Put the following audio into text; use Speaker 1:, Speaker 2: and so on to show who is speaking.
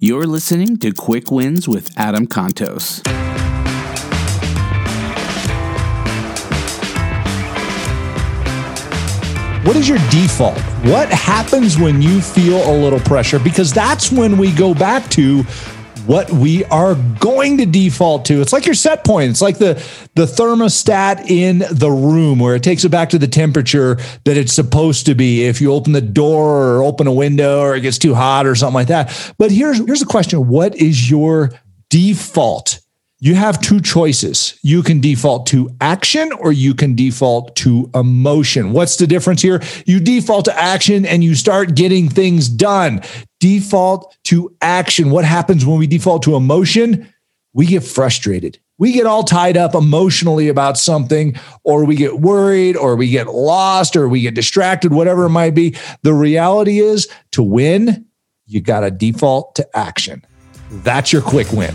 Speaker 1: You're listening to Quick Wins with Adam Contos.
Speaker 2: What is your default? What happens when you feel a little pressure? Because that's when we go back to what we are going to default to. It's like your set point. It's like the the thermostat in the room where it takes it back to the temperature that it's supposed to be if you open the door or open a window or it gets too hot or something like that. But here's here's the question. What is your default? You have two choices. You can default to action or you can default to emotion. What's the difference here? You default to action and you start getting things done. Default to action. What happens when we default to emotion? We get frustrated. We get all tied up emotionally about something, or we get worried, or we get lost, or we get distracted, whatever it might be. The reality is to win, you got to default to action. That's your quick win.